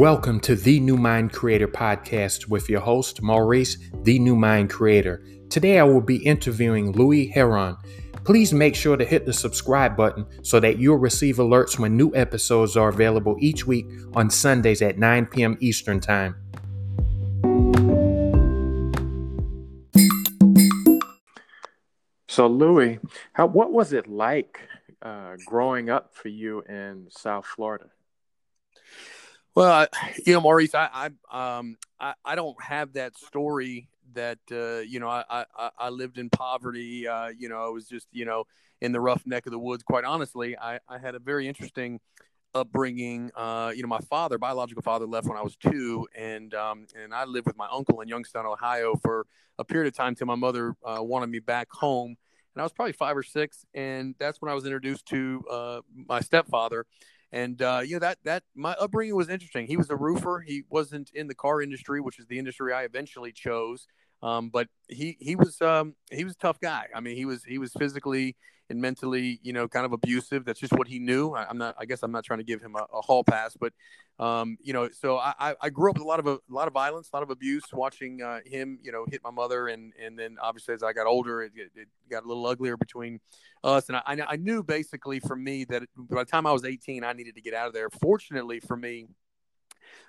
Welcome to the New Mind Creator podcast with your host, Maurice, the New Mind Creator. Today I will be interviewing Louie Herron. Please make sure to hit the subscribe button so that you'll receive alerts when new episodes are available each week on Sundays at 9 p.m. Eastern Time. So, Louie, how, what was it like uh, growing up for you in South Florida? Well, you know, Maurice, I, I, um, I, I don't have that story that, uh, you know, I, I, I lived in poverty. Uh, you know, I was just, you know, in the rough neck of the woods. Quite honestly, I, I had a very interesting upbringing. Uh, you know, my father, biological father, left when I was two, and um, and I lived with my uncle in Youngstown, Ohio, for a period of time till my mother uh, wanted me back home. And I was probably five or six, and that's when I was introduced to uh, my stepfather and uh, you know that that my upbringing was interesting. He was a roofer. He wasn't in the car industry, which is the industry I eventually chose. Um, but he he was um, he was a tough guy. I mean, he was he was physically and mentally, you know, kind of abusive. That's just what he knew. I, am not. I guess I'm not trying to give him a, a hall pass, but um, you know, so I, I grew up with a lot of a, lot of violence, a lot of abuse, watching uh, him, you know, hit my mother, and and then obviously as I got older, it, it got a little uglier between us. And I, I knew basically for me that by the time I was 18, I needed to get out of there. Fortunately for me,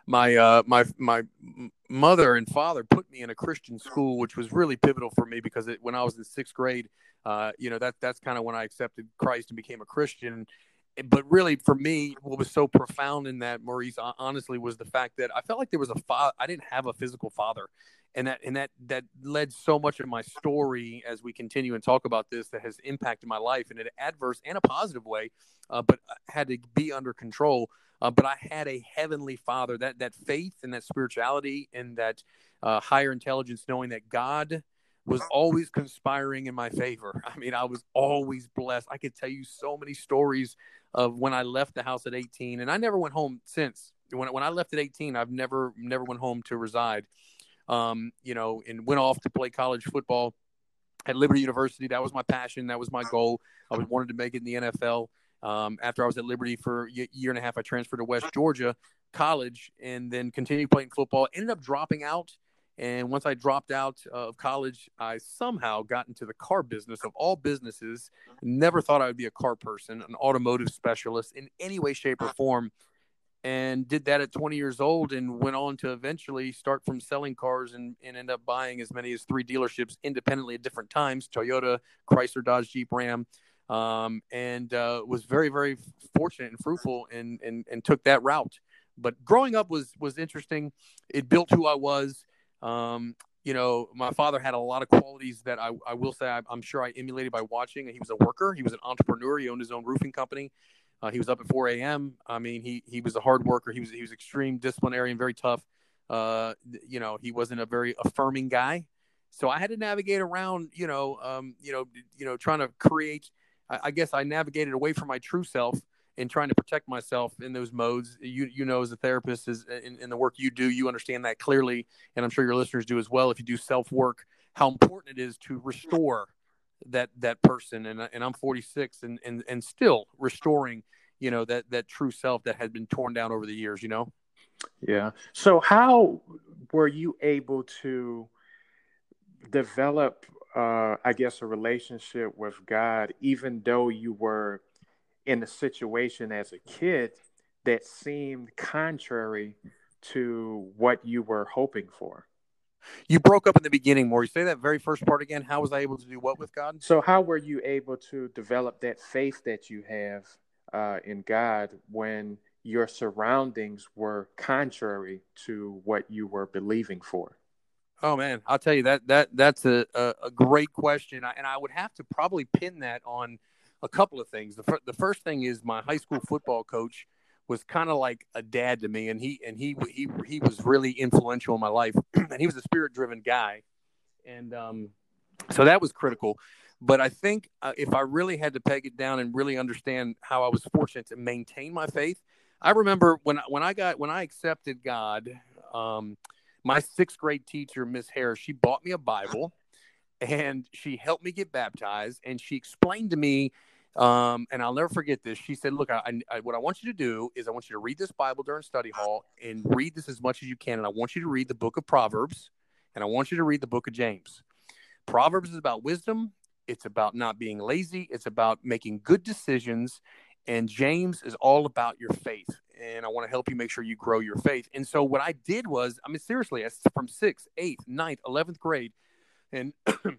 my uh, my my mother and father put me in a Christian school, which was really pivotal for me because it, when I was in sixth grade, uh, you know that that's kind of when I accepted Christ and became a Christian. But really, for me, what was so profound in that, Maurice, honestly, was the fact that I felt like there was a father. I didn't have a physical father, and that and that that led so much of my story as we continue and talk about this that has impacted my life in an adverse and a positive way, uh, but had to be under control. Uh, but I had a heavenly Father. That that faith and that spirituality and that uh, higher intelligence, knowing that God was always conspiring in my favor. I mean, I was always blessed. I could tell you so many stories of when I left the house at 18, and I never went home since. When when I left at 18, I've never never went home to reside. Um, you know, and went off to play college football at Liberty University. That was my passion. That was my goal. I was wanted to make it in the NFL. Um, after I was at Liberty for a year and a half, I transferred to West Georgia College and then continued playing football. Ended up dropping out. And once I dropped out of college, I somehow got into the car business of all businesses. Never thought I would be a car person, an automotive specialist in any way, shape, or form. And did that at 20 years old and went on to eventually start from selling cars and, and end up buying as many as three dealerships independently at different times Toyota, Chrysler, Dodge, Jeep, Ram um, and uh, was very, very fortunate and fruitful and, and, and took that route. But growing up was, was interesting. It built who I was. Um, you know, my father had a lot of qualities that I, I will say I, am sure I emulated by watching. He was a worker. He was an entrepreneur. He owned his own roofing company. Uh, he was up at 4 a.m. I mean, he he was a hard worker. He was he was extreme disciplinarian, very tough. Uh, you know, he wasn't a very affirming guy. So I had to navigate around, you know, um, you know, you know, trying to create I, I guess I navigated away from my true self and trying to protect myself in those modes. You you know, as a therapist, is in, in, the work you do, you understand that clearly, and I'm sure your listeners do as well. If you do self work, how important it is to restore that that person. And and I'm 46 and and and still restoring, you know, that that true self that had been torn down over the years. You know. Yeah. So how were you able to develop uh, I guess, a relationship with God, even though you were in a situation as a kid that seemed contrary to what you were hoping for. You broke up in the beginning, More. You Say that very first part again. How was I able to do what with God? So, how were you able to develop that faith that you have uh, in God when your surroundings were contrary to what you were believing for? Oh man, I'll tell you that that that's a a, great question, and I would have to probably pin that on a couple of things. The fir- the first thing is my high school football coach was kind of like a dad to me, and he and he he he was really influential in my life, and he was a spirit driven guy, and um, so that was critical. But I think uh, if I really had to peg it down and really understand how I was fortunate to maintain my faith, I remember when when I got when I accepted God. Um, my sixth grade teacher, Miss Harris, she bought me a Bible and she helped me get baptized. And she explained to me Um, and I'll never forget this. She said, "Look, I, I, what I want you to do is I want you to read this Bible during study hall and read this as much as you can. And I want you to read the book of Proverbs, and I want you to read the book of James. Proverbs is about wisdom. It's about not being lazy. It's about making good decisions. And James is all about your faith. And I want to help you make sure you grow your faith. And so what I did was, I mean, seriously, from sixth, eighth, ninth, eleventh grade, and don't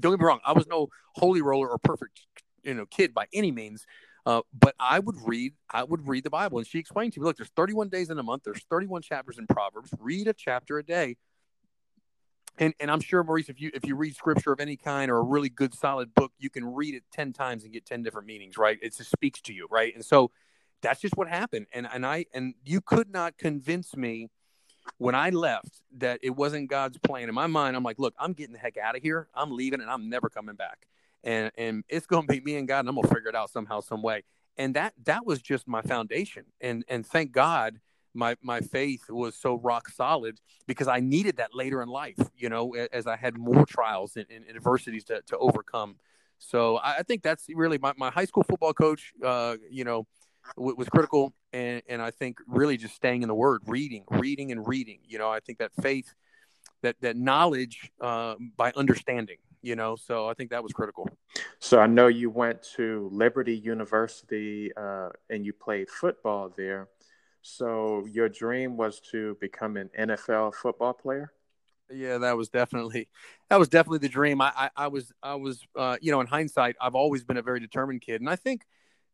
get me wrong, I was no holy roller or perfect you know kid by any means. Uh, but I would read, I would read the Bible, and she explained to me, look, there's 31 days in a month, there's 31 chapters in Proverbs. Read a chapter a day, and and I'm sure Maurice, if you if you read scripture of any kind or a really good solid book, you can read it 10 times and get 10 different meanings, right? It just speaks to you, right? And so that's just what happened. And and I and you could not convince me when I left that it wasn't God's plan. In my mind, I'm like, look, I'm getting the heck out of here. I'm leaving and I'm never coming back and and it's to be me and God, and I'm to figure it out somehow, some way. And that that was just my foundation. And and thank God, my my faith was so rock solid because I needed that later in life. You know, as I had more trials and, and adversities to to overcome. So I, I think that's really my, my high school football coach. Uh, you know, w- was critical, and and I think really just staying in the Word, reading, reading, and reading. You know, I think that faith, that that knowledge uh, by understanding you know so i think that was critical. So i know you went to liberty university uh, and you played football there. So your dream was to become an nfl football player? Yeah that was definitely that was definitely the dream. I i, I was i was uh, you know in hindsight i've always been a very determined kid. And i think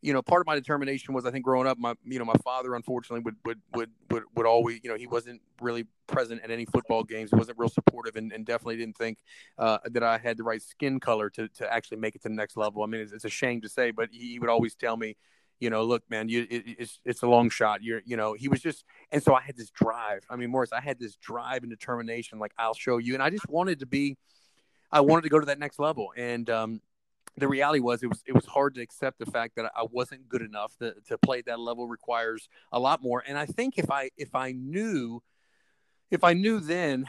you know, part of my determination was I think growing up, my you know, my father unfortunately would would would would, would always you know he wasn't really present at any football games. He wasn't real supportive and, and definitely didn't think uh, that I had the right skin color to to actually make it to the next level. I mean, it's, it's a shame to say, but he, would always tell me, you know, look, man, you it, it's it's a long shot. You're you know, he was just, and so I had this drive. I mean, Maurice, I had this drive and determination. Like I'll show you, and I just wanted to be. I wanted to go to that next level, and um, the reality was it was it was hard to accept the fact that I wasn't good enough to, to play at that level requires a lot more. And I think if I if I knew if I knew then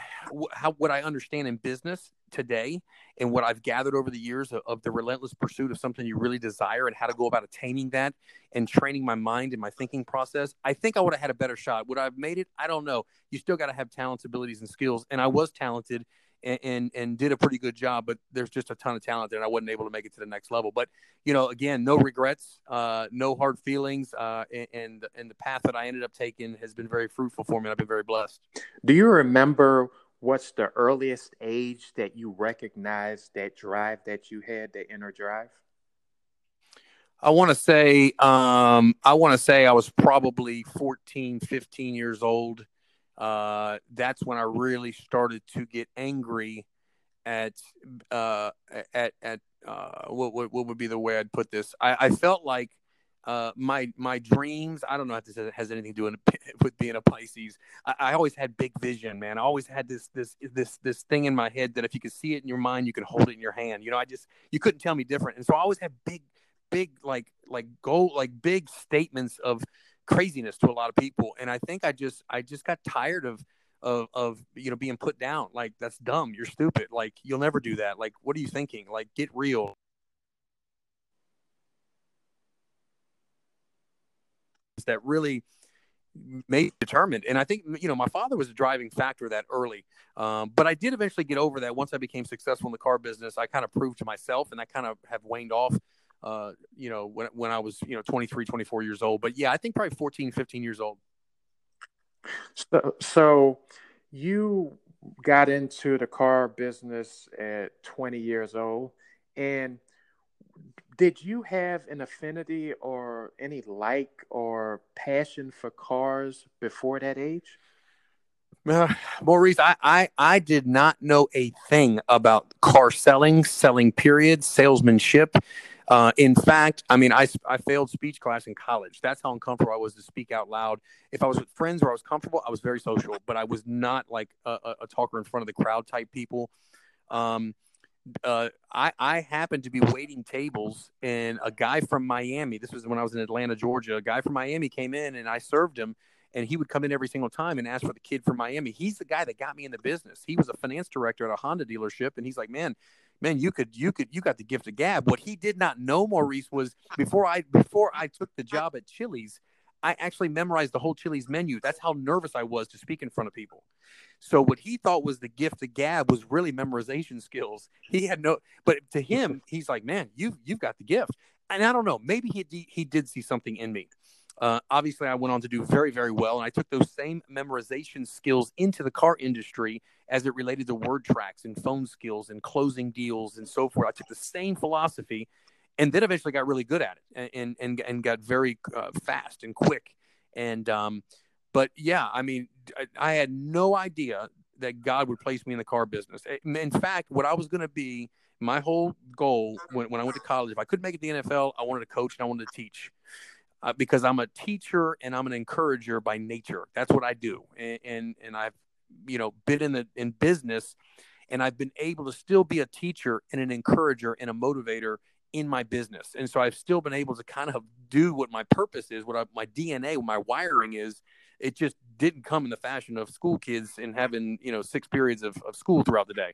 how what I understand in business today and what I've gathered over the years of, of, the relentless pursuit of something you really desire and how to go about attaining that and training my mind and my thinking process, I think I would have had a better shot. Would I have made it? I don't know. You still got to have talents, abilities, and skills. And I was talented and, and, and did a pretty good job. But there's just a ton of talent there, and I wasn't able to make it to the next level. But you know, again, no regrets, uh, no hard feelings, uh, and and the path that I ended up taking has been very fruitful for me. I've been very blessed. Do you remember what's the earliest age that you recognized that drive that you had, that inner drive? I want to say, um, I want to say I was probably 14, 15 years old uh, that's when I really started to get angry at uh, at at uh, what, what, what would be the way I'd put this? I, I felt like uh, my my dreams. I don't know if this has anything to do with being a Pisces. I, I, always had big vision, man. I always had this this this this thing in my head that if you could see it in your mind, you could hold it in your hand. You know, I just you couldn't tell me different. And so I always had big big like like goal like big statements of craziness to a lot of people. And I think I just I just got tired of of of you know being put down. Like that's dumb. You're stupid. Like you'll never do that. Like what are you thinking? Like get real. That really made determined and i think you know my father was a driving factor that early um, but i did eventually get over that once i became successful in the car business i kind of proved to myself and i kind of have waned off uh, you know, when, when I was, you know, 23, 24 years old. But yeah, I think probably 14, 15 years old. So, so you got into the car business at 20 years old. And did you have an affinity or any like or passion for cars before that age? Uh, Maurice, I, I I did not know a thing about car selling, selling period, salesmanship. Uh, in fact, I mean, I, I failed speech class in college. That's how uncomfortable I was to speak out loud. If I was with friends where I was comfortable, I was very social, but I was not like a, a talker in front of the crowd type people. Um, uh, I, I happened to be waiting tables, and a guy from Miami, this was when I was in Atlanta, Georgia, a guy from Miami came in, and I served him. And he would come in every single time and ask for the kid from Miami. He's the guy that got me in the business. He was a finance director at a Honda dealership, and he's like, "Man, man, you could, you could, you got the gift of gab. What he did not know, Maurice, was before I, before I took the job at Chili's, I actually memorized the whole Chili's menu. That's how nervous I was to speak in front of people. So what he thought was the gift of gab was really memorization skills. He had no, but to him, he's like, man, you've you've got the gift. And I don't know, maybe he he did see something in me. Uh, obviously, I went on to do very, very well, and I took those same memorization skills into the car industry as it related to word tracks and phone skills and closing deals and so forth. I took the same philosophy, and then eventually got really good at it, and and and got very uh, fast and quick. And um, but yeah, I mean, I, I had no idea that God would place me in the car business. In fact, what I was going to be, my whole goal when, when I went to college, if I couldn't make it to the NFL, I wanted to coach and I wanted to teach uh, because I'm a teacher and I'm an encourager by nature. That's what I do, and, and and I've you know been in the in business, and I've been able to still be a teacher and an encourager and a motivator in my business, and so I've still been able to kind of do what my purpose is, what I, my DNA, what my wiring is. It just didn't come in the fashion of school kids and having you know six periods of, of school throughout the day.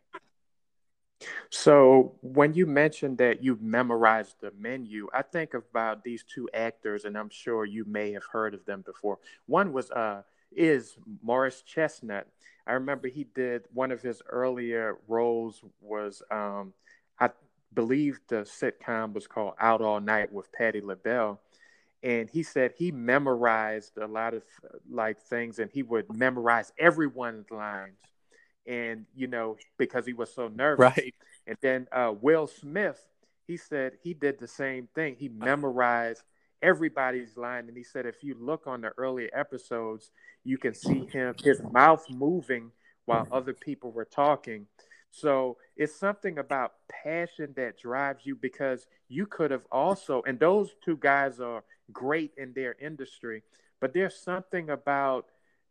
So when you mentioned that you memorized the menu, I think about these two actors, and I'm sure you may have heard of them before. One was uh is Morris Chestnut. I remember he did one of his earlier roles was um I believe the sitcom was called Out All Night with Patti LaBelle. And he said he memorized a lot of like things and he would memorize everyone's lines and you know because he was so nervous. Right. And then uh, Will Smith, he said he did the same thing. He memorized everybody's line, and he said if you look on the early episodes, you can see him his mouth moving while other people were talking. So it's something about passion that drives you because you could have also, and those two guys are great in their industry, but there's something about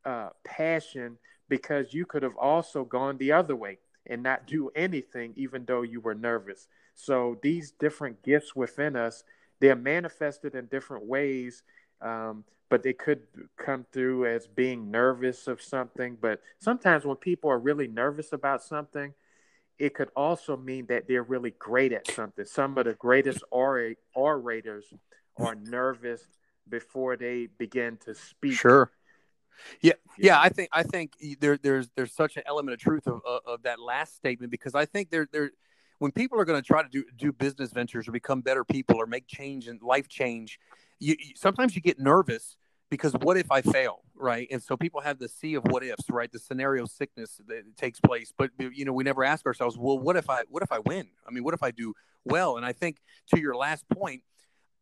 uh, passion because you could have also gone the other way and not do anything, even though you were nervous. So these different gifts within us, they're manifested in different ways, um, but they could come through as being nervous of something. But sometimes when people are really nervous about something, it could also mean that they're really great at something. Some of the greatest orators are nervous before they begin to speak. Sure. Yeah, yeah, I think I think there there's there's such an element of truth of, of, of that last statement because I think there there when people are going to try to do do business ventures or become better people or make change and life change, you, you, sometimes you get nervous because what if I fail, right? And so people have the sea of what ifs, right? The scenario sickness that takes place, but you know we never ask ourselves, well, what if I what if I win? I mean, what if I do well? And I think to your last point,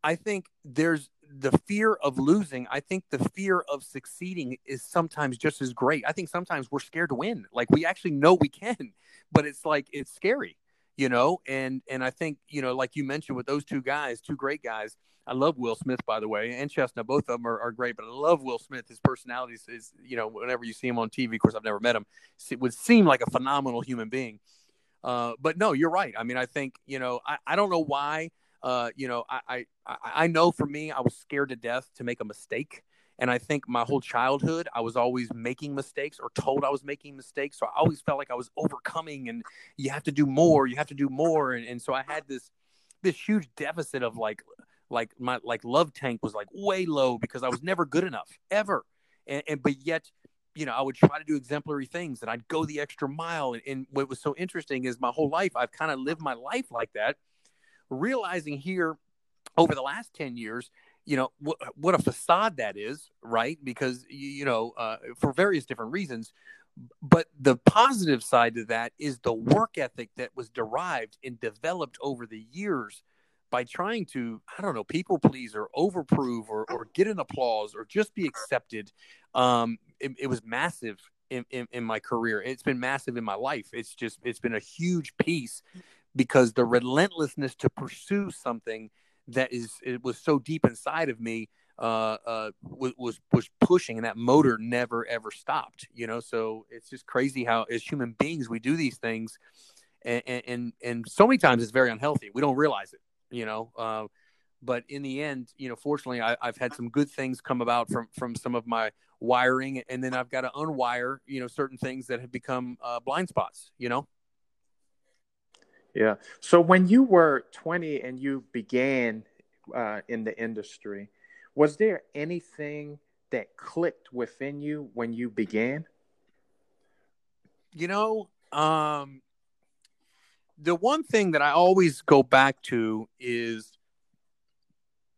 I think there's the fear of losing. I think the fear of succeeding is sometimes just as great. I think sometimes we're scared to win. Like we actually know we can, but it's like it's scary, you know. And and I think you know, like you mentioned with those two guys, two great guys. I love Will Smith, by the way, and Chestnut. Both of them are, are great, but I love Will Smith. His personality is, you know, whenever you see him on TV, of course, I've never met him, it would seem like a phenomenal human being. Uh, but no, you're right. I mean, I think, you know, I, I don't know why uh, you know, I, I I know for me, I was scared to death to make a mistake. And I think my whole childhood, I was always making mistakes or told I was making mistakes. So I always felt like I was overcoming and you have to do more, you have to do more. And, and so I had this this huge deficit of like like my like love tank was like way low because I was never good enough ever. And, and but yet, you know, I would try to do exemplary things and I'd go the extra mile. And, and what was so interesting is my whole life I've kind of lived my life like that realizing here over the last 10 years you know what, what a facade that is right? Because you know uh, for various different reasons. But the positive side to that is the work ethic that was derived and developed over the years by trying to i don't know people please or overprove or, or get an applause or just be accepted. Um, it, it was massive in, in, in, my career. It's been massive in my life. It's just it's been a huge piece because the relentlessness to pursue something that is it was so deep inside of me uh, uh, was was pushing, and that motor never ever stopped. You know, so it's just crazy how as human beings we do these things, and and and so many times it's very unhealthy. We don't realize it. You know. Uh, but in the end, you know, fortunately, I, have had some good things come about from from some of my wiring, and then I've got to unwire, you know, certain things that have become uh, blind spots. You know. Yeah. So when you were 20 and you began uh, in the industry, was there anything that clicked within you when you began? You know, um, the one thing that I always go back to is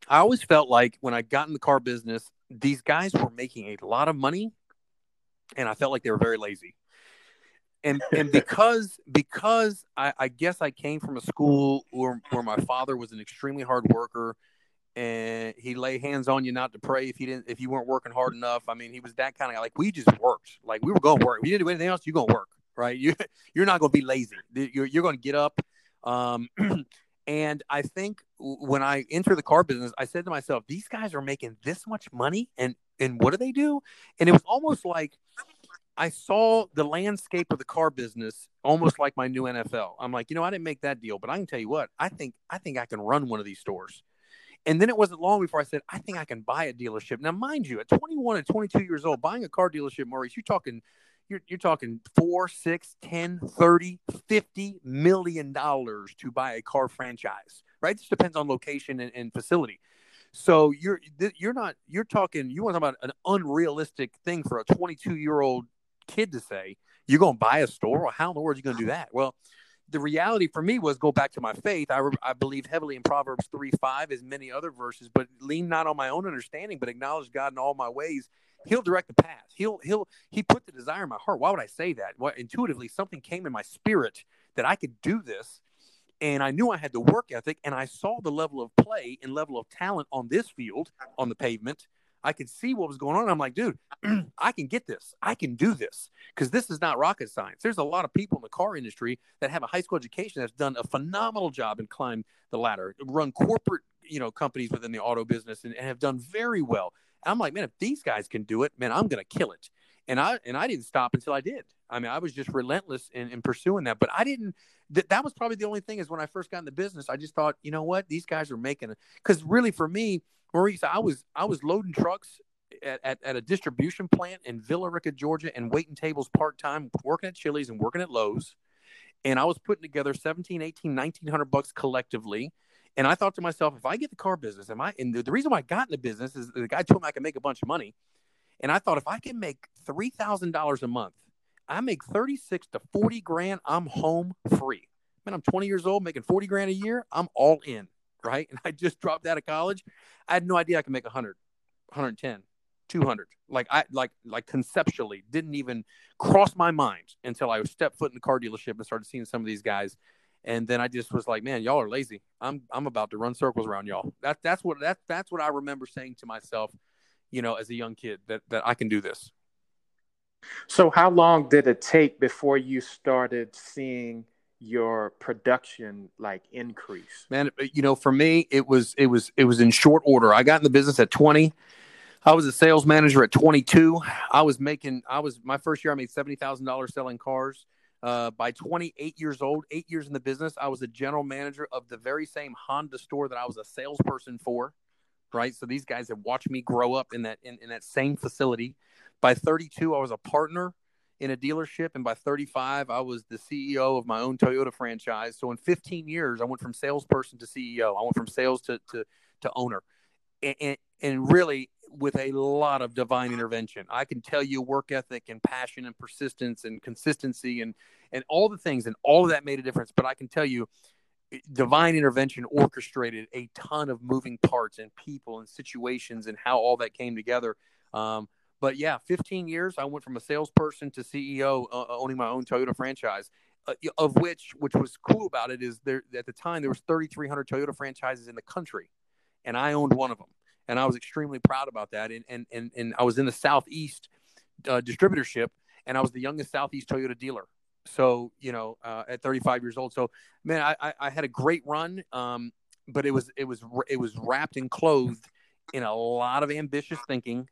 I always felt like when I got in the car business, these guys were making a lot of money, and I felt like they were very lazy. And and because because I, I guess I came from a school where where my father was an extremely hard worker, and he lay hands on you not to pray if you didn't if you weren't working hard enough. I mean, he was that kind of guy. Like we just worked. Like we were going to work. We didn't do anything else. You're going to work, right? You you're not going to be lazy. You're you're going to get up. Um, and I think when I entered the car business, I said to myself, these guys are making this much money, and and what do they do? And it was almost like I saw the landscape of the car business almost like my new NFL. I'm like, you know, I didn't make that deal, but I can tell you what, I think I think I can run one of these stores. And then it wasn't long before I said, I think I can buy a dealership. Now, mind you, at 21 and 22 years old, buying a car dealership, Maurice, you're talking, you're, you're talking four, six, 10, 30, 50 million dollars to buy a car franchise, right? This depends on location and, and facility. So you're, you're not, you're talking, you want to talk about an unrealistic thing for a 22 year old kid to say, you're going to buy a store? Well, how in the world are you going to do that? Well, the reality for me was go back to my faith. I, I believe heavily in Proverbs 3 5, as many other verses, but lean not on my own understanding, but acknowledge God in all my ways. He'll direct the path. He'll, he'll, he put the desire in my heart. Why would I say that? Well, intuitively, something came in my spirit that I could do this. And I knew I had the work ethic, and I saw the level of play and level of talent on this field, on the pavement, I could see what was going on. I'm like, dude, I can get this. I can do this because this is not rocket science. There's a lot of people in the car industry that have a high school education that's done a phenomenal job and climbed the ladder, run corporate, you know, companies within the auto business and, and have done very well. And I'm like, man, if these guys can do it, man, I'm gonna kill it. And I and I didn't stop until I did. I mean, I was just relentless in, in pursuing that. But I didn't. Th- that was probably the only thing is when I first got in the business, I just thought, you know what, these guys are making it. Because really, for me, Maurice, I was I was loading trucks at, at, at, a distribution plant in Villa Rica, Georgia, and waiting tables part time, working at Chili's and working at Lowe's. And I was putting together 17, 18, 1900 bucks collectively. And I thought to myself, if I get the car business, am I? And the, the reason why I got in the business is the guy told me I could make a bunch of money. And I thought if I can make $3,000 a month, I make 36 to 40 grand, I'm home free. Man, I'm 20 years old, making 40 grand a year. I'm all in right? And I just dropped out of college. I had no idea I could make 100, 110, 200. Like I like like conceptually didn't even cross my mind until I stepped foot in the car dealership and started seeing some of these guys. And then I just was like, man, y'all are lazy. I'm I'm about to run circles around y'all. That that's what that that's what I remember saying to myself, you know, as a young kid that that I can do this. So how long did it take before you started seeing your production like increase? Man, you know, for me, it was it was it was in short order. I got in the business at 20. I was a sales manager at 22. I was making I was my first year I made $70,000 selling cars. Uh, by 28 years old, eight years in the business, I was a general manager of the very same Honda store that I was a salesperson for. Right, so these guys have watched me grow up in that in, in that same facility. By 32, I was a partner in a dealership, and by 35, I was the CEO of my own Toyota franchise. So in 15 years, I went from salesperson to CEO. I went from sales to to, to owner, and, and, and really with a lot of divine intervention. I can tell you work ethic and passion and persistence and consistency and and all the things, and all of that made a difference. But I can tell you divine intervention orchestrated a ton of moving parts and people and situations and how all that came together. Um, but yeah, 15 years, I went from a salesperson to CEO, uh, owning my own Toyota franchise. Uh, of which, which was cool about it, is there at the time there was 3,300 Toyota franchises in the country, and I owned one of them, and I was extremely proud about that. And and and, and I was in the Southeast uh, distributorship, and I was the youngest Southeast Toyota dealer. So you know, uh, at 35 years old, so man, I, I had a great run, um, but it was it was it was wrapped and clothed in a lot of ambitious thinking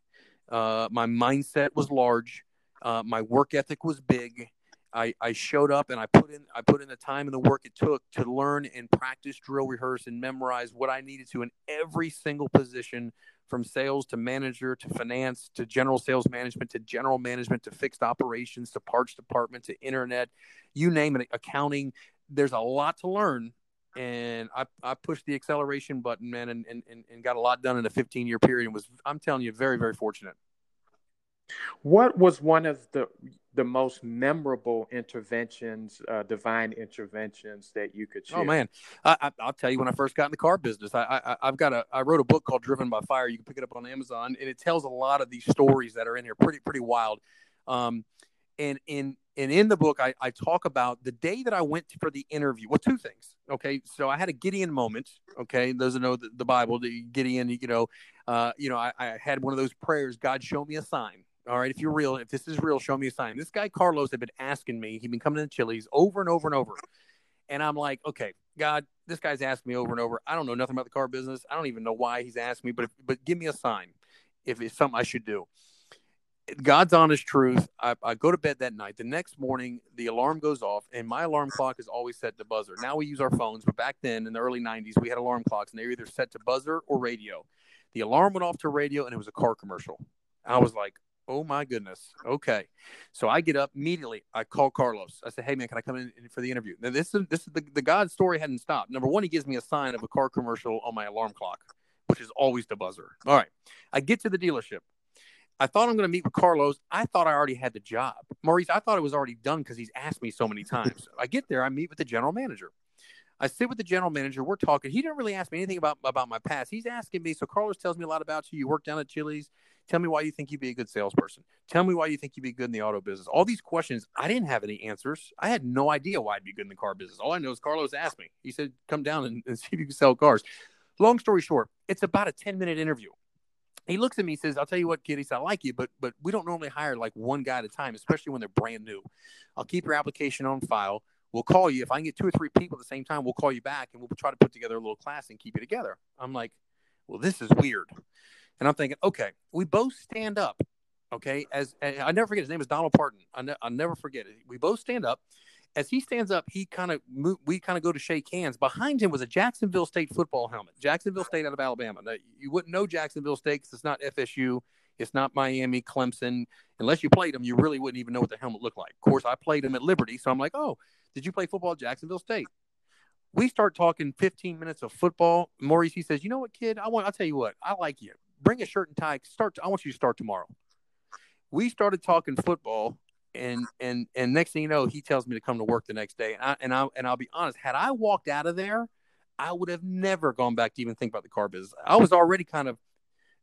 uh, my mindset was large. Uh, my work ethic was big. I, I showed up and I put in I put in the time and the work it took to learn and practice, drill, rehearse, and memorize what I needed to in every single position, from sales to manager to finance to general sales management to general management to fixed operations to parts department to internet, you name it, accounting, there's a lot to learn. And I, I pushed the acceleration button, man, and, and, and got a lot done in a 15 year period. And was I'm telling you, very very fortunate. What was one of the the most memorable interventions, uh, divine interventions that you could oh, share? Oh man, I, will tell you when I first got in the car business, I, I have got a I wrote a book called Driven by Fire. You can pick it up on Amazon, and it tells a lot of these stories that are in here, pretty pretty wild. Um, and in and in the book, I, I talk about the day that I went for the interview. Well, two things. Okay, so I had a Gideon moment. Okay, those who know the, the Bible, the Gideon, you know, uh, you know, I, I had one of those prayers. God, show me a sign all right, if you're real, if this is real, show me a sign. This guy Carlos had been asking me. He'd been coming to Chili's over and over and over, and I'm like, okay, God, this guy's asked me over and over. I don't know nothing about the car business. I don't even know why he's asked me, but if, but give me a sign if it's something I should do. God's honest truth. I, I, go to bed that night. The next morning, the alarm goes off, and my alarm clock is always set to buzzer. Now we use our phones, but back then in the early 90s, we had alarm clocks, and they were either set to buzzer or radio. The alarm went off to radio, and it was a car commercial. I was like, Oh my goodness. Okay. So I get up immediately. I call Carlos. I say, Hey man, can I come in for the interview? Now this is this is the, the God story hadn't stopped. Number one, he gives me a sign of a car commercial on my alarm clock, which is always the buzzer. All right. I get to the dealership. I thought I'm going to meet with Carlos. I thought I already had the job. Maurice, I thought it was already done because he's asked me so many times. I get there, I meet with the general manager. I sit with the general manager. We're talking. He didn't really ask me anything about about my past. He's asking me. So Carlos tells me a lot about you. You work down at Chili's. Tell me why you think you'd be a good salesperson. Tell me why you think you'd be good in the auto business. All these questions, I didn't have any answers. I had no idea why I'd be good in the car business. All I know is Carlos asked me. He said, "Come down and, and see if you can sell cars." Long story short, it's about a ten minute interview. He looks at me and says, "I'll tell you what, kid. He said, I like you, but but we don't normally hire like one guy at a time, especially when they're brand new. I'll keep your application on file." We'll call you. If I can get two or three people at the same time, we'll call you back and we'll try to put together a little class and keep you together. I'm like, well, this is weird. And I'm thinking, okay, we both stand up. Okay. As, I never forget, his name is Donald Parton. I ne- I'll never forget it. We both stand up. As he stands up, he kind of we kind of go to shake hands. Behind him was a Jacksonville State football helmet. Jacksonville State out of Alabama. Now, you wouldn't know Jacksonville State because it's not FSU. It's not Miami, Clemson. Unless you played them, you really wouldn't even know what the helmet looked like. Of course, I played them at Liberty, so I'm like, oh, did you play football at Jacksonville State? We start talking 15 minutes of football. Maurice, he says, you know what, kid? I want. I'll tell you what. I like you bring a shirt and tie. Start. I want you to start tomorrow. We started talking football, and and and next thing you know, he tells me to come to work the next day. And I and I and I'll be honest, had I walked out of there, I would have never gone back to even think about the car business. I was already kind of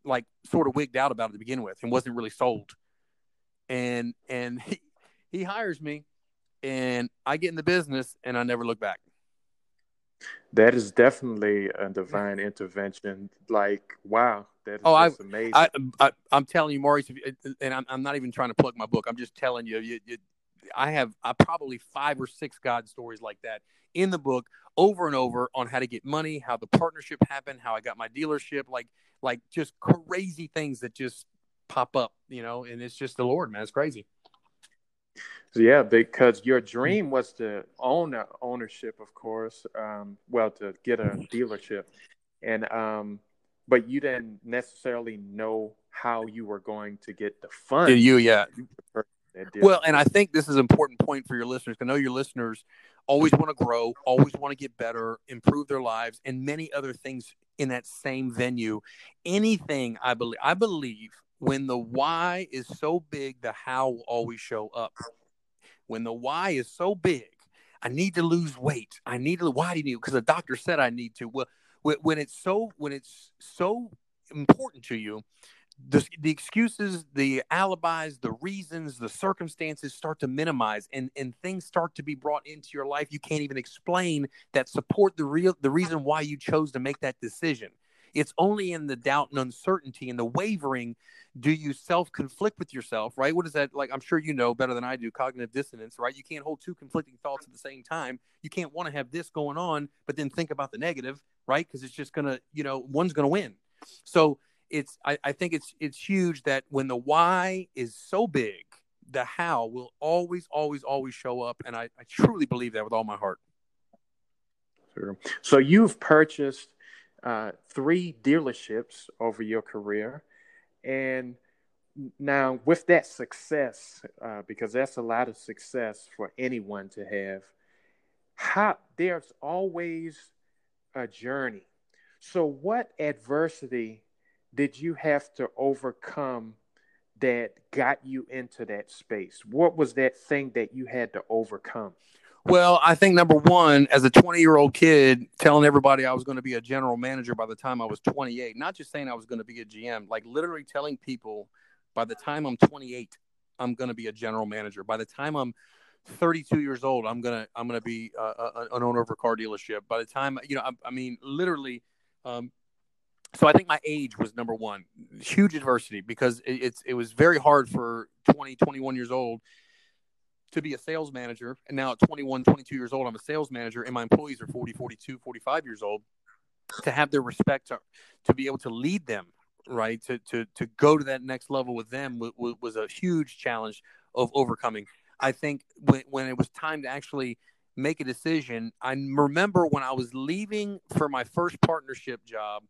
like sort of wigged out about it to begin with, and wasn't really sold. And and he, he hires me, and I get in the business, and I never look back. That is definitely a divine intervention. Like, wow, that is oh, I, amazing. I, I, am telling you, Maurice, and I'm, I'm not even trying to plug my book. I'm just telling you, you, you I have I probably five or six God stories like that in the book over and over on how to get money, how the partnership happened, how I got my dealership, like like just crazy things that just pop up, you know, and it's just the Lord, man. It's crazy. Yeah, because your dream was to own a ownership, of course. Um, well, to get a dealership, and um, but you didn't necessarily know how you were going to get the funds. You, yeah. Well, and I think this is an important point for your listeners. I know your listeners always want to grow, always want to get better, improve their lives, and many other things in that same venue. Anything I believe, I believe when the why is so big, the how will always show up when the why is so big, I need to lose weight. I need to. Why do you need? Because the doctor said I need to. Well, when it's so when it's so important to you, the, the excuses, the alibis, the reasons, the circumstances start to minimize, and and things start to be brought into your life you can't even explain that support the real the reason why you chose to make that decision. It's only in the doubt and uncertainty and the wavering do you self conflict with yourself, right? What is that like? I'm sure you know better than I do cognitive dissonance, right? You can't hold two conflicting thoughts at the same time. You can't want to have this going on, but then think about the negative, right? Because it's just gonna, you know, one's gonna win. So it's, I, I think it's, it's huge that when the why is so big, the how will always, always, always show up. And I, I truly believe that with all my heart. Sure. So you've purchased uh, three dealerships over your career. And now, with that success, uh, because that's a lot of success for anyone to have, how there's always a journey. So, what adversity did you have to overcome that got you into that space? What was that thing that you had to overcome? Well, I think number one, as a 20 year old kid, telling everybody I was going to be a general manager by the time I was 28, not just saying I was going to be a GM, like literally telling people by the time I'm 28, I'm going to be a general manager. By the time I'm 32 years old, I'm gonna I'm gonna be an owner of a car dealership. By the time you know, I, I mean, literally. Um, so I think my age was number one, huge adversity because it, it's it was very hard for 20, 21 years old to be a sales manager. And now at 21, 22 years old, I'm a sales manager and my employees are 40, 42, 45 years old to have their respect to, to be able to lead them, right. To, to, to go to that next level with them was, was a huge challenge of overcoming. I think when, when it was time to actually make a decision, I remember when I was leaving for my first partnership job,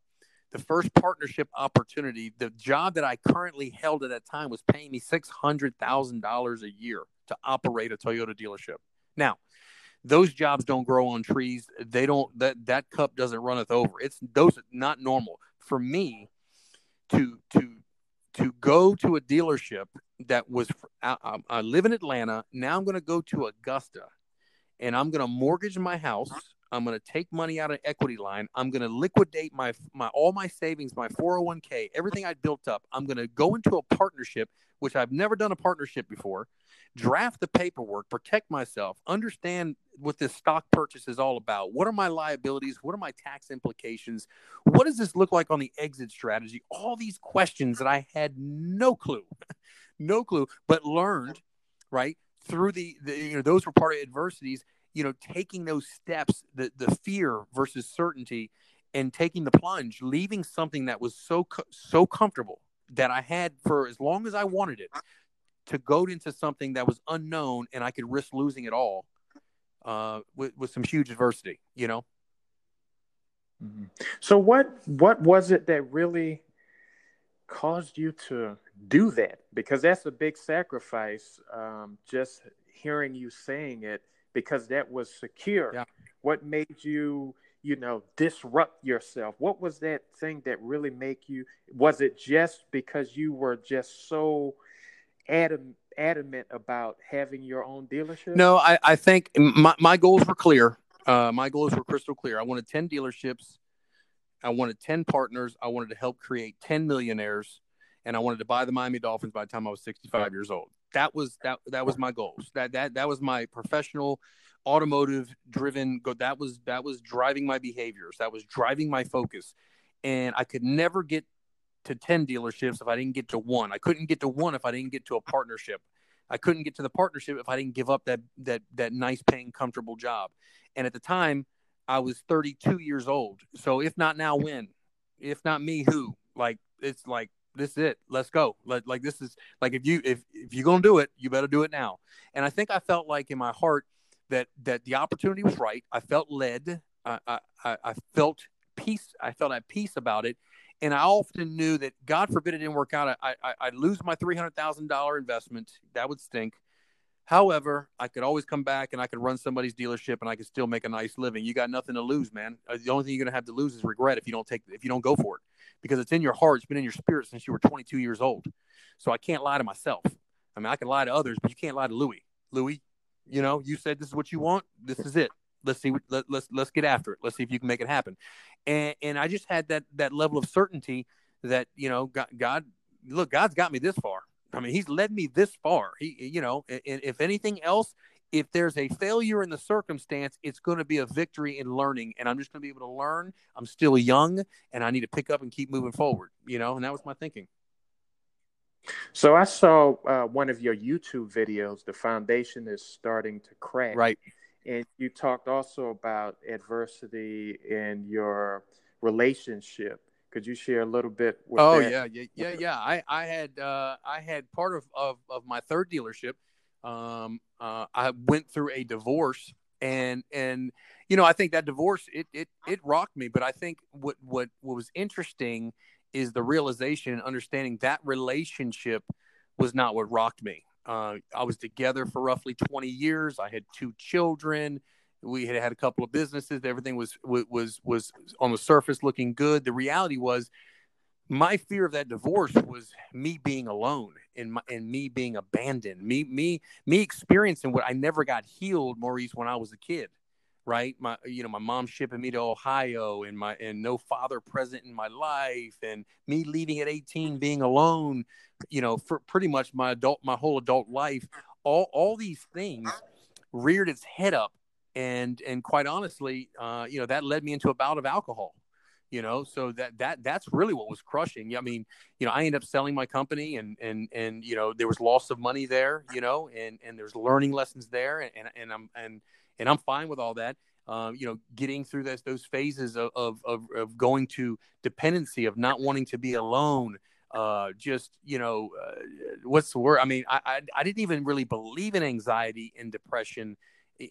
the first partnership opportunity, the job that I currently held at that time was paying me $600,000 a year to operate a Toyota dealership. Now, those jobs don't grow on trees. They don't that that cup doesn't runneth over. It's those not normal for me to to to go to a dealership that was I, I live in Atlanta. Now I'm going to go to Augusta, and I'm going to mortgage my house. I'm going to take money out of equity line. I'm going to liquidate my my all my savings, my 401k, everything I built up. I'm going to go into a partnership, which I've never done a partnership before draft the paperwork, protect myself, understand what this stock purchase is all about. What are my liabilities? What are my tax implications? What does this look like on the exit strategy? All these questions that I had no clue, no clue, but learned, right? Through the, the you know, those were part of adversities, you know, taking those steps, the, the fear versus certainty and taking the plunge, leaving something that was so, so comfortable that I had for as long as I wanted it to go into something that was unknown and I could risk losing it all uh, with, with some huge adversity, you know? Mm-hmm. So what, what was it that really caused you to do that? Because that's a big sacrifice. Um, just hearing you saying it, because that was secure. Yeah. What made you, you know, disrupt yourself? What was that thing that really make you, was it just because you were just so adamant adamant about having your own dealership? No, I, I think my, my goals were clear. Uh, my goals were crystal clear. I wanted 10 dealerships. I wanted 10 partners. I wanted to help create 10 millionaires and I wanted to buy the Miami Dolphins by the time I was 65 years old. That was that that was my goals. That that that was my professional automotive driven go that was that was driving my behaviors. That was driving my focus. And I could never get to 10 dealerships if I didn't get to one. I couldn't get to one if I didn't get to a partnership. I couldn't get to the partnership if I didn't give up that that that nice paying comfortable job. And at the time, I was 32 years old. So if not now, when? If not me, who? Like it's like this is it. Let's go. Like, like this is like if you if if you're gonna do it, you better do it now. And I think I felt like in my heart that that the opportunity was right. I felt led. I I, I felt peace. I felt at peace about it and I often knew that God forbid it didn't work out. I I I'd lose my three hundred thousand dollar investment. That would stink. However, I could always come back and I could run somebody's dealership and I could still make a nice living. You got nothing to lose, man. Uh, the only thing you're gonna have to lose is regret if you don't take if you don't go for it, because it's in your heart. It's been in your spirit since you were 22 years old. So I can't lie to myself. I mean, I can lie to others, but you can't lie to Louie. Louie, you know, you said this is what you want. This is it. Let's see. Let, let's let's get after it. Let's see if you can make it happen and and I just had that that level of certainty that you know God, God look God's got me this far. I mean, He's led me this far. He, you know, and, if anything else, if there's a failure in the circumstance, it's going to be a victory in learning, and I'm just going to be able to learn. I'm still young, and I need to pick up and keep moving forward. You know, and that was my thinking. So I saw uh, one of your YouTube videos. The foundation is starting to crack. Right. And you talked also about adversity in your relationship. Could you share a little bit? oh that? yeah, yeah, yeah, yeah. I I had uh, I had part of, of of my third dealership. Um, uh, I went through a divorce, and and you know I think that divorce it it it rocked me. But I think what what what was interesting is the realization and understanding that relationship was not what rocked me. Uh, I was together for roughly 20 years. I had two children. We had had a couple of businesses. Everything was was was on the surface looking good. The reality was, my fear of that divorce was me being alone and my, and me being abandoned. Me me me experiencing what I never got healed, Maurice, when I was a kid. Right, my you know my mom shipping me to Ohio and my and no father present in my life and me leaving at 18 being alone, you know, for pretty much my adult my whole adult life. All all these things reared its head up and and quite honestly, uh, you know, that led me into a bout of alcohol. You know, so that that that's really what was crushing. I mean, you know, I ended up selling my company, and and and you know, there was loss of money there. You know, and and there's learning lessons there, and and I'm and and I'm fine with all that. Um, you know, getting through those those phases of, of of of going to dependency, of not wanting to be alone, uh, just you know, uh, what's the word? I mean, I, I, I didn't even really believe in anxiety and depression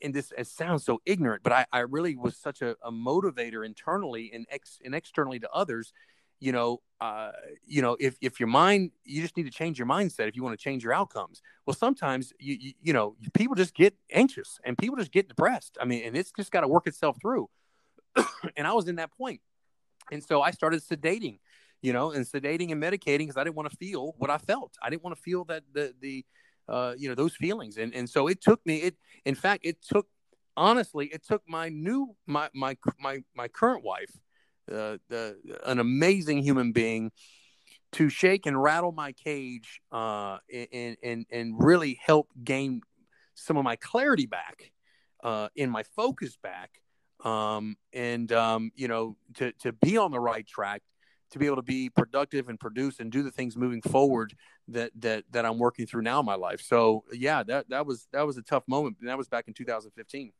and this it sounds so ignorant, but I, I really was such a, a motivator internally and ex and externally to others. You know, uh, you know, if if your mind, you just need to change your mindset if you want to change your outcomes. Well, sometimes you you, you know people just get anxious and people just get depressed. I mean, and it's just got to work itself through. and I was in that point, and so I started sedating, you know, and sedating and medicating because I didn't want to feel what I felt. I didn't want to feel that the the uh, you know those feelings. And and so it took me it in fact it took honestly it took my new my my my my current wife uh, the an amazing human being to shake and rattle my cage uh, and and and really help gain some of my clarity back uh, in my focus back um, and um, you know to to be on the right track to be able to be productive and produce and do the things moving forward that that that I'm working through now in my life. So yeah, that that was that was a tough moment. And that was back in 2015.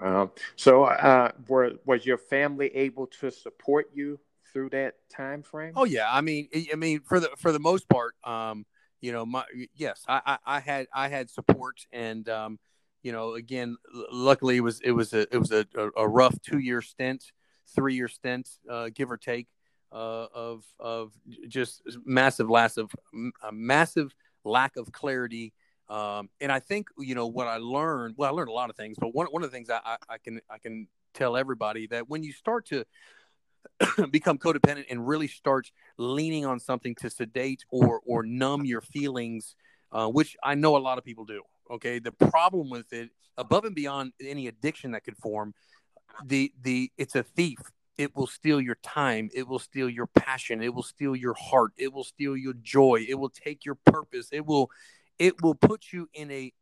Wow. So uh, were was your family able to support you through that time frame? Oh yeah. I mean, I mean for the for the most part, um, you know, my yes, I, I, I had I had support and um, you know, again, luckily it was it was a it was a, a rough two year stint, three year stint, uh, give or take uh, of of just massive lack of a massive lack of clarity. Um, and I think you know what I learned. Well, I learned a lot of things, but one one of the things I, I, I can I can tell everybody that when you start to become codependent and really start leaning on something to sedate or or numb your feelings, uh, which I know a lot of people do. Okay, the problem with it, above and beyond any addiction that could form, the the it's a thief. It will steal your time. It will steal your passion. It will steal your heart. It will steal your joy. It will take your purpose. It will it will put you in a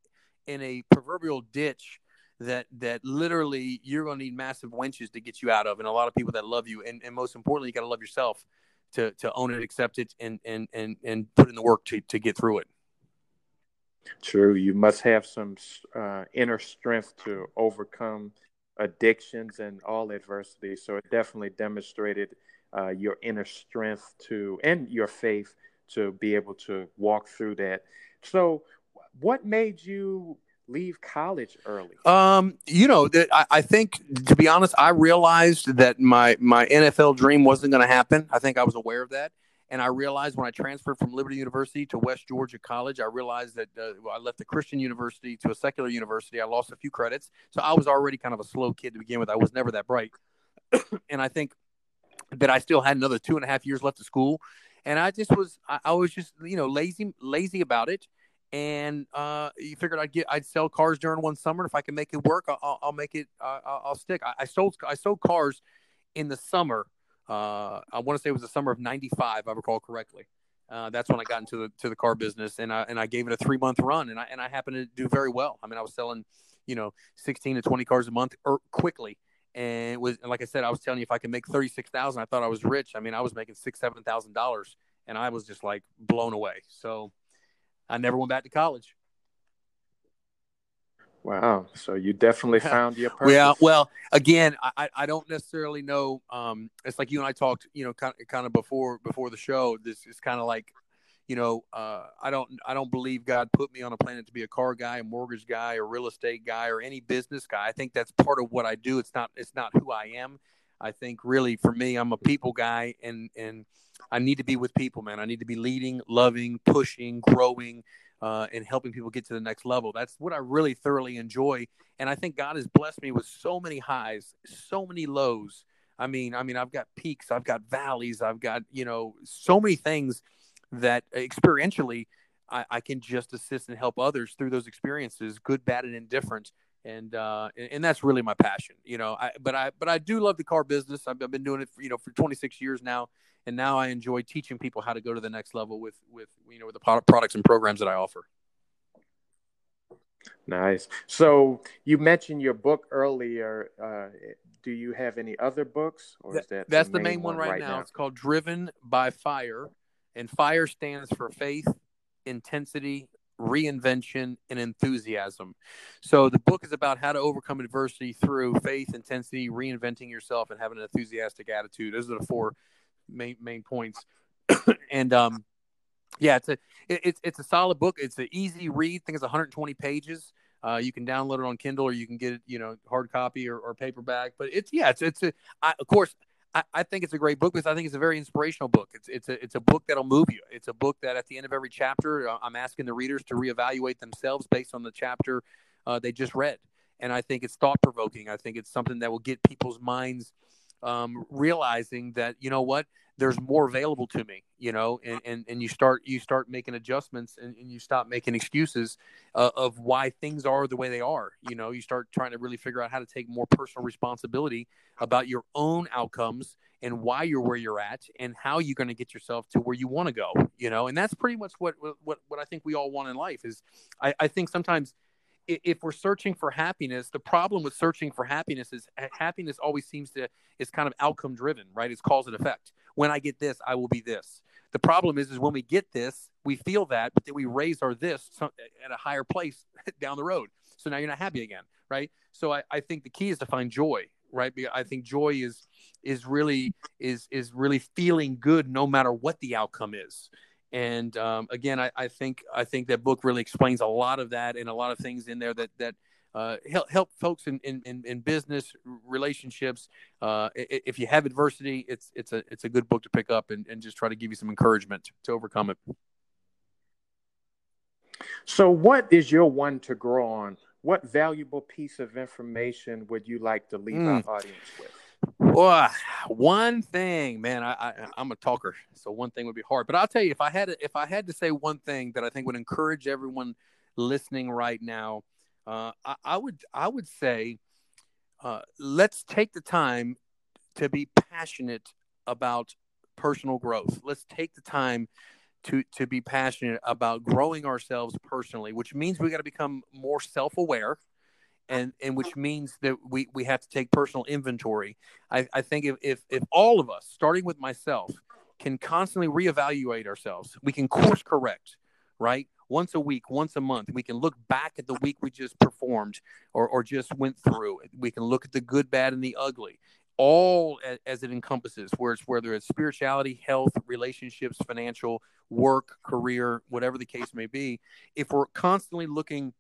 in a proverbial ditch that that literally you're going to need massive winches to get you out of and a lot of people that love you. And, and most importantly you got to love yourself to to own it accept it and and and and put in the work to to get through it. True. You must have some uh, inner strength to overcome addictions and all adversity. So it definitely demonstrated uh, your inner strength to and your faith to be able to walk through that. So, what made you leave college early? Um, you know that I, I, think, to be honest, I realized that my my NFL dream wasn't going to happen. I think I was aware of that. And I realized when I transferred from Liberty University to West Georgia College, I realized that uh, I left a Christian university to a secular university. I lost a few credits. So I was already kind of a slow kid to begin with. I was never that bright. and I think that I still had another two and a half years left of school. And I just was, I, I was just, you know, lazy, lazy about it. And uh, you figured I'd get, I'd sell cars during one summer. If I can make it work, I'll, I'll make it, uh, I'll stick. I, I sold, I sold cars in the summer uh, I want to say it was the summer of '95, I recall correctly. Uh, that's when I got into the to the car business, and I and I gave it a three month run, and I and I happened to do very well. I mean, I was selling, you know, 16 to 20 cars a month er, quickly, and it was and like I said, I was telling you, if I could make 36 thousand, I thought I was rich. I mean, I was making six seven thousand dollars, and I was just like blown away. So I never went back to college. Wow. So you definitely found your purpose. Yeah. Well, again, I, I don't necessarily know. Um, it's like you and I talked, you know, kind of, kind of before, before the show, this is kind of like, you know, uh, I don't, I don't believe God put me on a planet to be a car guy, a mortgage guy, a real estate guy, or any business guy. I think that's part of what I do. It's not, it's not who I am. I think really for me, I'm a people guy and, and I need to be with people, man. I need to be leading, loving, pushing, growing, uh, and helping people get to the next level. That's what I really thoroughly enjoy. And I think God has blessed me with so many highs, so many lows. I mean, I mean, I've got peaks, I've got valleys, I've got you know so many things that experientially I, I can just assist and help others through those experiences, good, bad, and indifferent. And, uh, and, and that's really my passion, you know. I but I but I do love the car business. I've, I've been doing it, for, you know, for 26 years now, and now I enjoy teaching people how to go to the next level with with you know with the products and programs that I offer. Nice. So you mentioned your book earlier. Uh, do you have any other books, or is that that's the main, the main one, one, right, right now. now? It's called Driven by Fire, and fire stands for faith, intensity, reinvention, and enthusiasm. So the book is about how to overcome adversity through faith, intensity, reinventing yourself, and having an enthusiastic attitude. Those are the four main main points. and um, yeah, it's a it, it's it's a solid book. It's an easy read. I think it's 120 pages. Uh, you can download it on Kindle or you can get it, you know, hard copy or, or paperback. But it's yeah, it's it's a, I, of course I, I, think it's a great book because I think it's a very inspirational book. It's it's a it's a book that'll move you. It's a book that at the end of every chapter, uh, I'm asking the readers to reevaluate themselves based on the chapter uh, they just read. And I think it's thought provoking. I think it's something that will get people's minds um, realizing that you know what there's more available to me you know and, and, and you start you start making adjustments and, and you stop making excuses uh, of why things are the way they are you know you start trying to really figure out how to take more personal responsibility about your own outcomes and why you're where you're at and how you're going to get yourself to where you want to go you know and that's pretty much what what what i think we all want in life is i, I think sometimes if we're searching for happiness, the problem with searching for happiness is happiness always seems to is kind of outcome driven, right? It's cause and effect. When I get this, I will be this. The problem is, is when we get this, we feel that, but then we raise our this at a higher place down the road. So now you're not happy again, right? So I, I think the key is to find joy, right? I think joy is is really is is really feeling good no matter what the outcome is. And um, again, I, I, think I think that book really explains a lot of that and a lot of things in there that that uh, help help folks in, in, in business relationships. Uh, if you have adversity, it's it's a it's a good book to pick up and, and just try to give you some encouragement to overcome it. So, what is your one to grow on? What valuable piece of information would you like to leave mm. our audience with? Well, one thing, man, I, I am a talker, so one thing would be hard. But I'll tell you, if I had to, if I had to say one thing that I think would encourage everyone listening right now, uh, I, I, would I would say, uh, let's take the time to be passionate about personal growth. Let's take the time to to be passionate about growing ourselves personally, which means we got to become more self aware and and which means that we we have to take personal inventory. I, I think if, if if all of us, starting with myself, can constantly reevaluate ourselves, we can course correct, right? Once a week, once a month, we can look back at the week we just performed or or just went through. We can look at the good, bad, and the ugly, all as, it encompasses, where it's whether it's spirituality, health, relationships, financial, work, career, whatever the case may be. If we're constantly looking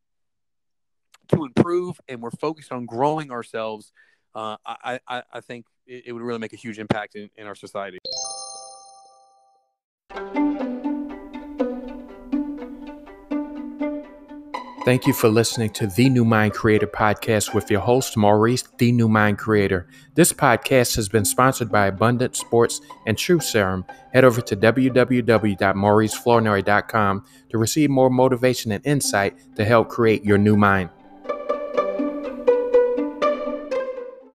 to improve and we're focused on growing ourselves, uh, I, I, I, think it, it, would really make a huge impact in, in our society. Thank you for listening to the New Mind Creator podcast with your host, Maurice, the New Mind Creator. This podcast has been sponsored by Abundant Sports and True Serum. Head over to www.mauriceflournoy.com to receive more motivation and insight to help create your new mind.